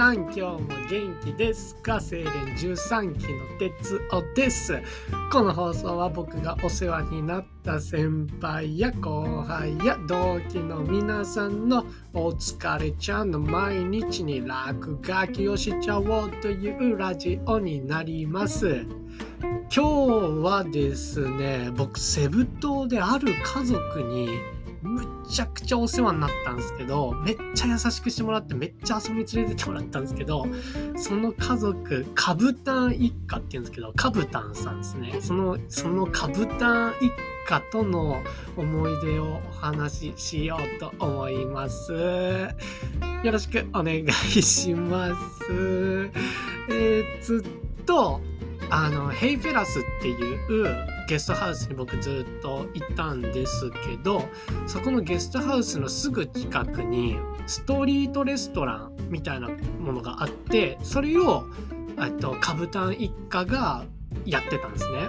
さん今日も元気ですか？精錬13期の哲夫です。この放送は僕がお世話になった先輩や後輩や同期の皆さんのお疲れちゃんの毎日に落書きをしちゃおうというラジオになります。今日はですね僕セブ島である家族にむちゃくちゃお世話になったんですけど、めっちゃ優しくしてもらって、めっちゃ遊び連れてってもらったんですけど、その家族、カブタン一家って言うんですけど、カブタンさんですね。その、そのカブタン一家との思い出をお話ししようと思います。よろしくお願いします。えー、ずっと、あの、ヘイフェラスっていうゲストハウスに僕ずっといたんですけど、そこのゲストハウスのすぐ近くにストリートレストランみたいなものがあって、それを、えっと、カブタン一家がやってたんですね。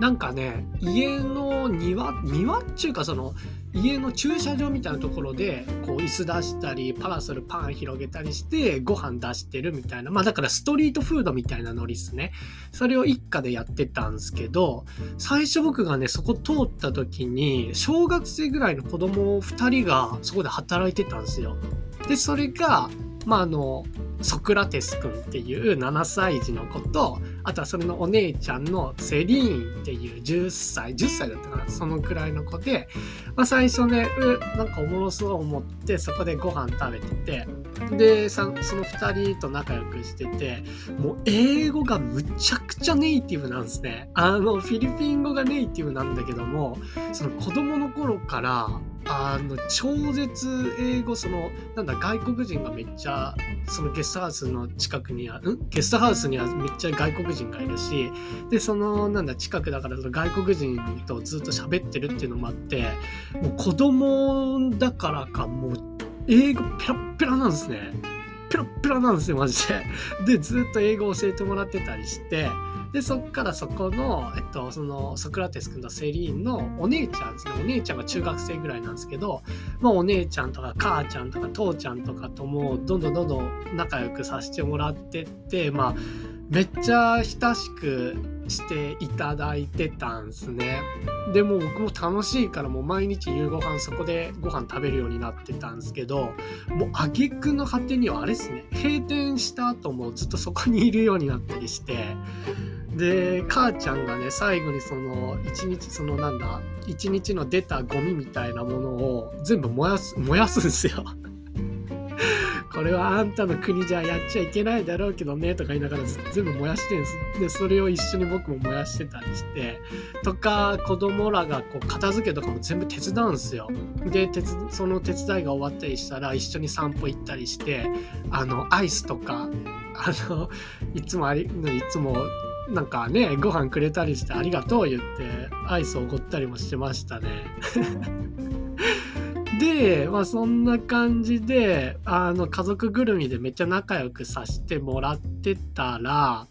なんかね、家の庭、庭っていうかその、家の駐車場みたいなところでこう椅子出したりパラソルパン広げたりしてご飯出してるみたいなまあだからストリートフードみたいなノリっすね。それを一家でやってたんですけど最初僕がねそこ通った時に小学生ぐらいの子供2人がそこで働いてたんですよ。でそれがまああのソクラテス君っていう7歳児の子と、あとはそれのお姉ちゃんのセリーンっていう10歳、10歳だったかな、そのくらいの子で、まあ、最初ね、う、なんかおもろそう思って、そこでご飯食べてて、で、その2人と仲良くしてて、もう英語がむちゃくちゃネイティブなんですね。あの、フィリピン語がネイティブなんだけども、その子供の頃から、あの超絶英語そのなんだ外国人がめっちゃそのゲストハウスの近くにはん？ゲストハウスにはめっちゃ外国人がいるしでそのなんだ近くだから外国人とずっと喋ってるっていうのもあってもう子供だからかもう英語ペラペラなんですね。ペラペラなんですよマジで。でずっと英語教えてもらってたりしてで、そっからそこの、えっと、その、ソクラテス君とセリーンのお姉ちゃんですね。お姉ちゃんが中学生ぐらいなんですけど、まあ、お姉ちゃんとか母ちゃんとか父ちゃんとかとも、どんどんどんどん仲良くさせてもらってって、まあ、めっちゃ親しくしていただいてたんすね。でも僕も楽しいからもう毎日夕ご飯そこでご飯食べるようになってたんですけど、もう挙句の果てにはあれっすね、閉店した後もずっとそこにいるようになったりして、で母ちゃんがね最後にその一日そのなんだ一日の出たゴミみたいなものを全部燃やす燃やすんすよこれはあんたの国じゃやっちゃいけないだろうけどねとか言いながら全部燃やしてるんですよ。で、それを一緒に僕も燃やしてたりして、とか子供らがこう片付けとかも全部手伝うんですよ。で、その手伝いが終わったりしたら一緒に散歩行ったりして、あの、アイスとか、あの、いつもあり、いつもなんかね、ご飯くれたりしてありがとう言って、アイスをおごったりもしてましたね。で、まあそんな感じで、あの、家族ぐるみでめっちゃ仲良くさせてもらってたら、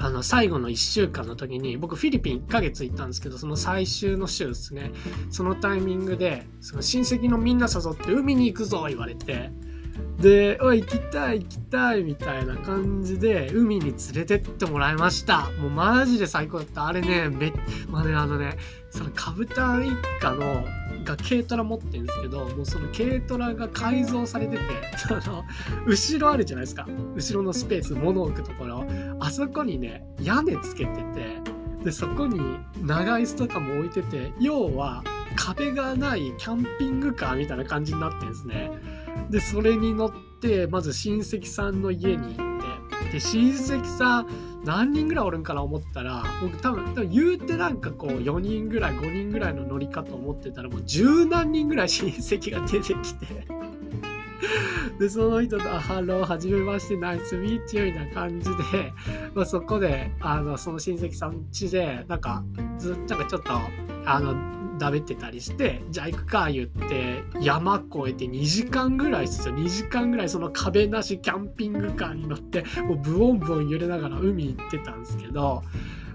あの、最後の1週間の時に、僕フィリピン1ヶ月行ったんですけど、その最終の週ですね。そのタイミングで、その親戚のみんな誘って海に行くぞ言われて、で、おい、行きたい、行きたい、みたいな感じで、海に連れてってもらいました。もうマジで最高だった。あれね、め、まあね、あのね、そのカブタン一家の、が軽トラ持ってるんですけど、もうその軽トラが改造されてて、その、後ろあるじゃないですか。後ろのスペース、物置くところ。あそこにね、屋根つけてて、で、そこに長椅子とかも置いてて、要は壁がないキャンピングカーみたいな感じになってんですね。で、それに乗って、まず親戚さんの家に行って、で、親戚さん、何人ぐらいおるんかな思ったら、僕多分、多分言うてなんかこう、4人ぐらい、5人ぐらいの乗りかと思ってたら、もう十何人ぐらい親戚が出てきて。で、その人と、あ、 Hello、はじめまして、 nice to meet you みたいな感じで、まあ、そこで、あの、その親戚さん家で、なんか、ずっと、なんかちょっと、あの、だべってたりしてじゃあ行くか言って山越えて2時間ぐらいですよ。2時間ぐらいその壁なしキャンピングカーに乗ってもうブオンブオン揺れながら海行ってたんですけど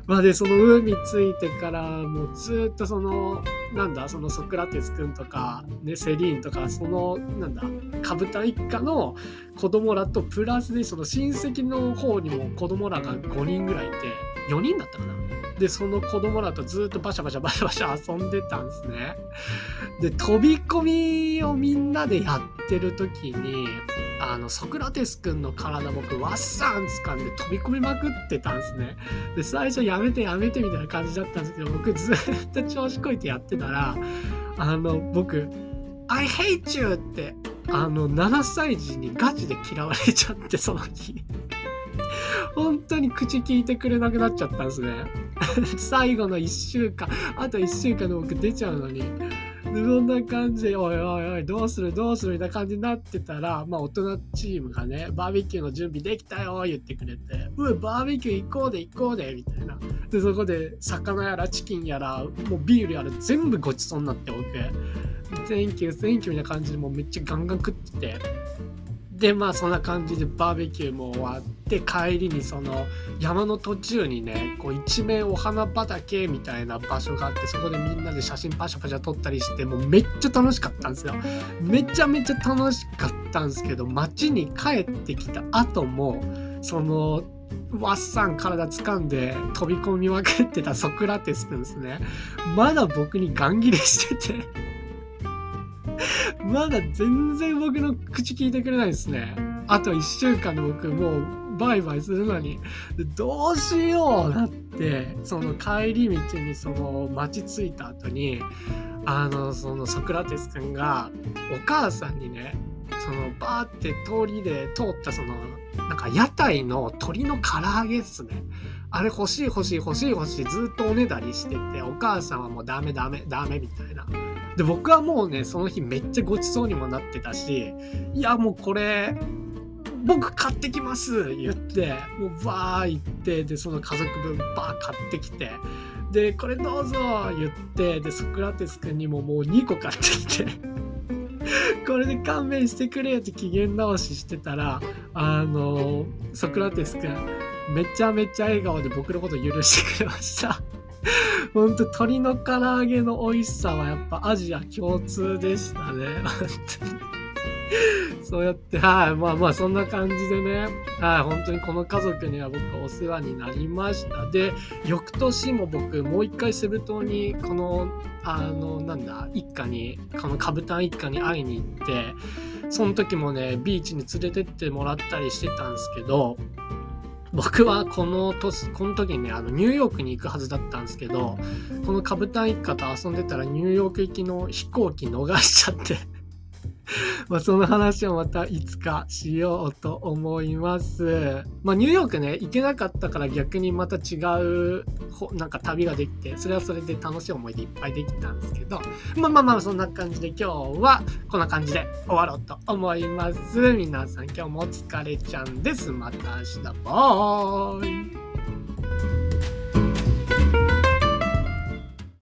まあで、その海ついてから、もうずっとその、なんだ、そのソクラテス君とか、ね、セリーンとか、その、なんだ、カブタ一家の子供らと、プラスで、その親戚の方にも子供らが5人ぐらいいて、4人だったかな。で、その子供らとずっとバシャバシャバシャバシャ遊んでたんですね。で、飛び込みをみんなでやってる時に、あの、ソクラテス君の体僕、ワッサン掴んで飛び込みまくってたんですね。で、最初やめてやめてみたいな感じだったんですけど、僕ずっと調子こいてやってたら、あの、僕、I hate you って、あの、7歳児にガチで嫌われちゃって、その日。本当に口聞いてくれなくなっちゃったんですね。最後の1週間、あと1週間で僕出ちゃうのに。そんな感じで、おいおいおい、どうするどうするみたいな感じになってたら、まあ大人チームがね、バーベキューの準備できたよ言ってくれて、うバーベキュー行こうで行こうでみたいな。で、そこで魚やらチキンやら、もうビールやら全部ごちそうになって僕、Thank you, thank you みたいな感じでもうめっちゃガンガン食ってて、でまあそんな感じでバーベキューも終わって帰りにその山の途中にねこう一面お花畑みたいな場所があってそこでみんなで写真パシャパシャ撮ったりしてもうめっちゃ楽しかったんですよ。めちゃめちゃ楽しかったんですけど街に帰ってきた後もそのワッサン体掴んで飛び込みまくってたソクラテスくんですね。まだ僕にガン切れしてて。まだ全然僕の口聞いてくれないですね。あと1週間で僕もうバイバイするのに、どうしようなって、その帰り道にその街着いた後に、あの、そのソクラテス君がお母さんにね、そのバーって通りで通ったその、なんか屋台の鶏の唐揚げっすね。あれ欲しい欲しい欲しい欲しいずっとおねだりしてて、お母さんはもうダメダメダメみたいな。で、僕はもうね、その日めっちゃごちそうにもなってたし、いや、もうこれ、僕買ってきます言って、もうバー行って、で、その家族分バー買ってきて、で、これどうぞ言って、で、ソクラテス君にももう2個買ってきて、これで勘弁してくれって機嫌直ししてたら、あの、ソクラテス君、めちゃめちゃ笑顔で僕のこと許してくれました。ほんと鶏の唐揚げの美味しさはやっぱアジア共通でしたね。そうやって、はい、まあまあそんな感じでね、はい、本当にこの家族には僕はお世話になりました。で、翌年も僕もう一回セブ島にこの、あの、なんだ、一家に、このカブタン一家に会いに行って、その時もね、ビーチに連れてってもらったりしてたんですけど、僕はこの年、この時にね、あの、ニューヨークに行くはずだったんですけど、このカブタン一家と遊んでたらニューヨーク行きの飛行機逃しちゃって、まあその話をまたいつかしようと思います。まあニューヨークね、行けなかったから逆にまた違う、なんか旅ができて、それはそれで楽しい思い出いっぱいできたんですけど、まあまあまあそんな感じで今日はこんな感じで終わろうと思います。皆さん今日もお疲れちゃんです。また明日。バイ